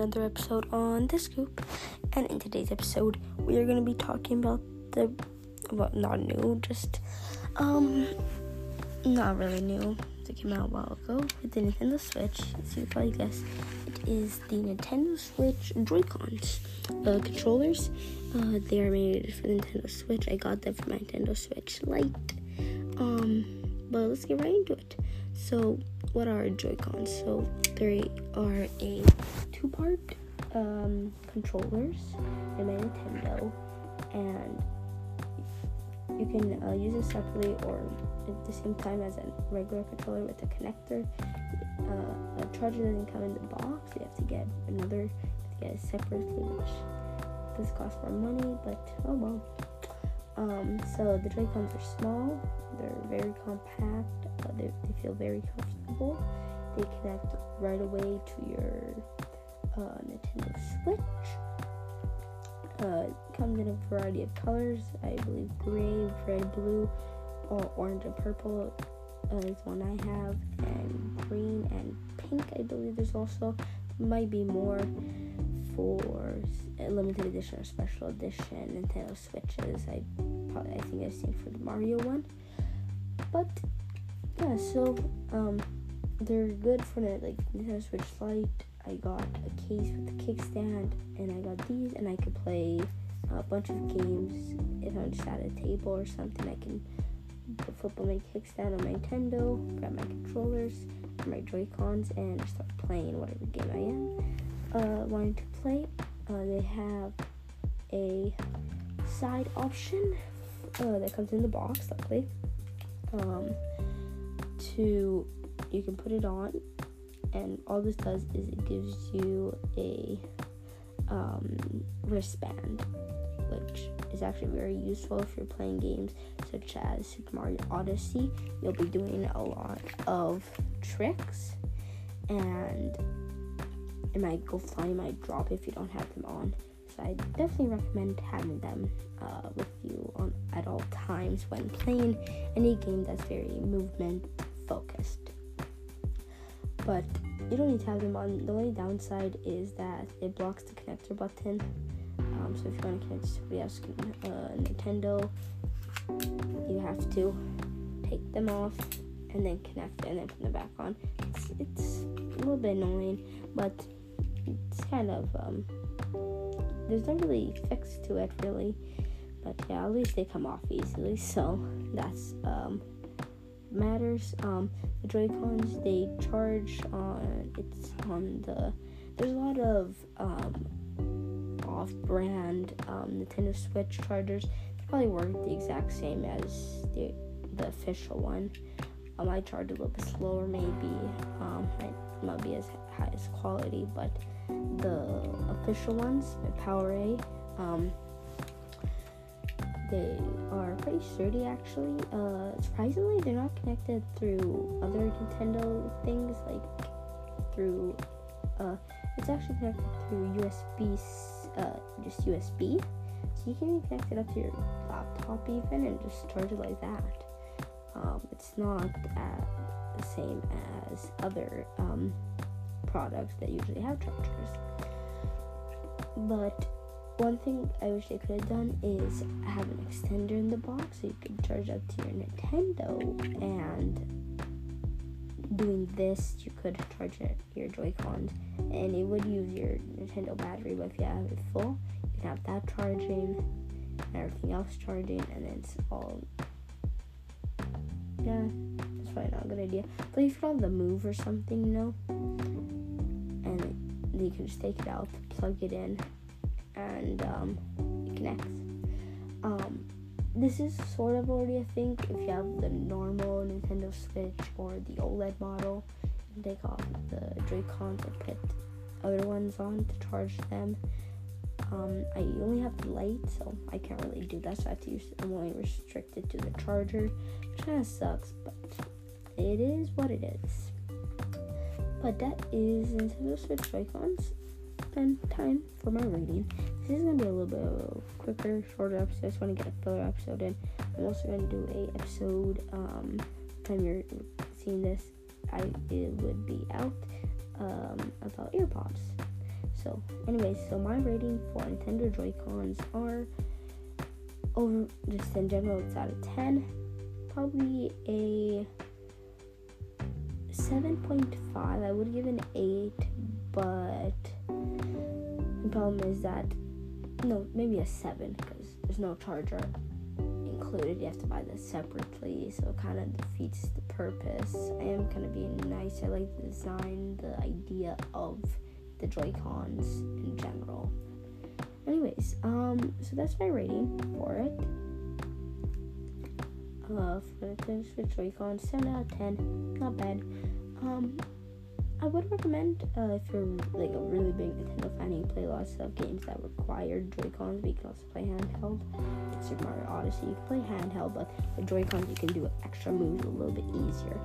another episode on the scoop. And in today's episode, we are going to be talking about the, well, not new, just, um, not really new. It came out a while ago with the Nintendo Switch. As you probably guess, it is the Nintendo Switch Joy-Cons uh, controllers. Uh, they are made for the Nintendo Switch. I got them for my Nintendo Switch Lite. Um, but let's get right into it. So, what are Joy-Cons? So, they are a two-part um, controllers in my Nintendo, and you can uh, use it separately or at the same time as a regular controller with a connector. Uh, a charger doesn't come in the box. You have to get another, to get separately, which does cost more money, but oh well. Um, so the Joy-Cons are small, they're very compact, uh, they, they feel very comfortable. They connect right away to your uh, Nintendo Switch. Uh, comes in a variety of colors. I believe gray, red, blue, or orange and purple uh, is one I have, and green and pink. I believe there's also might be more for limited edition or special edition Nintendo Switches. I probably I think I've seen for the Mario one, but yeah. So um, they're good for the like Nintendo Switch Lite. I got a case with a kickstand, and I got these, and I could play a bunch of games if I'm just at a table or something. I can flip on my kickstand on my Nintendo, grab my controllers, my Joy Cons, and start playing whatever game I am uh, wanting to play. Uh, they have a side option uh, that comes in the box, luckily. Um, to you can put it on, and all this does is it gives you a um, wristband, which is actually very useful if you're playing games such as Super Mario Odyssey. You'll be doing a lot of tricks, and it might go flying, might drop if you don't have them on. So I definitely recommend having them uh, with you on at all times when playing any game that's very movement focused. But you don't need to have them on. The only downside is that it blocks the connector button. Um, so if you want to connect to somebody else's uh, Nintendo, you have to take them off and then connect and then put them back on. It's, it's a little bit annoying, but it's kind of um, there's no really fix to it really, but yeah, at least they come off easily, so that's um, matters. Um, the Joy Cons they charge on it's on the there's a lot of um, off-brand um, Nintendo Switch chargers. They probably work the exact same as the the official one. Um, I charge a little bit slower, maybe. Um, might not be as high as quality, but the official ones, my PowerA, um, they are pretty sturdy actually. Uh, surprisingly, they're not connected through other Nintendo things like through. Uh, it's actually connected through USB, uh, just USB. So you can connect it up to your laptop even and just charge it like that. Um, it's not the same as other um, products that usually have chargers. But one thing I wish they could have done is have an extender in the box so you could charge up to your Nintendo. And doing this you could charge your Joy-Cons and it would use your Nintendo battery but if you have it full you can have that charging and everything else charging and then it's all yeah that's probably not a good idea. But if you're on the move or something you know? And then you can just take it out plug it in and um, it connects. Um, this is sort of already a thing if you have the normal Nintendo Switch or the OLED model. You can take off the Joy-Cons and put other ones on to charge them. Um, I only have the Lite, so I can't really do that. So I have to use. I'm only restricted to the charger, which kind of sucks, but it is what it is. But that is Nintendo Switch Joy-Cons and time for my rating. This is gonna be a little bit quicker, shorter episode. I just want to get a filler episode in. I'm also gonna do a episode. Um, time you're seeing this, I it would be out um, about earpods. So, anyways, so my rating for Nintendo Joy-Cons are over just in general, it's out of 10. Probably a 7.5. I would give an 8, but problem is that no, maybe a 7 because there's no charger included. You have to buy this separately, so it kind of defeats the purpose. I am kind of being nice. I like the design, the idea of the Joy Cons in general. Anyways, um, so that's my rating for it. Uh, for the Switch Joy-Con, 7 out of 10, not bad. Um, I would recommend uh, if you're like a really big Nintendo fan you play lots of games that require Joy-Cons, but you can also play handheld. Super Mario Odyssey, you can play handheld, but with Joy-Cons you can do extra moves a little bit easier.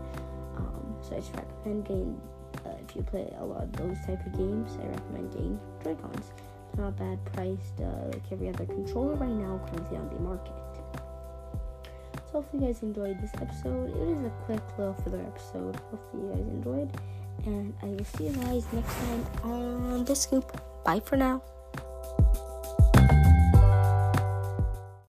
Um, so I just recommend getting, uh, if you play a lot of those type of games, I recommend getting Joy-Cons. They're not bad priced, uh, like every other controller right now currently on the market. So hopefully you guys enjoyed this episode. It is a quick little filler episode. Hopefully you guys enjoyed and I will see you guys next time on The Scoop. Bye for now.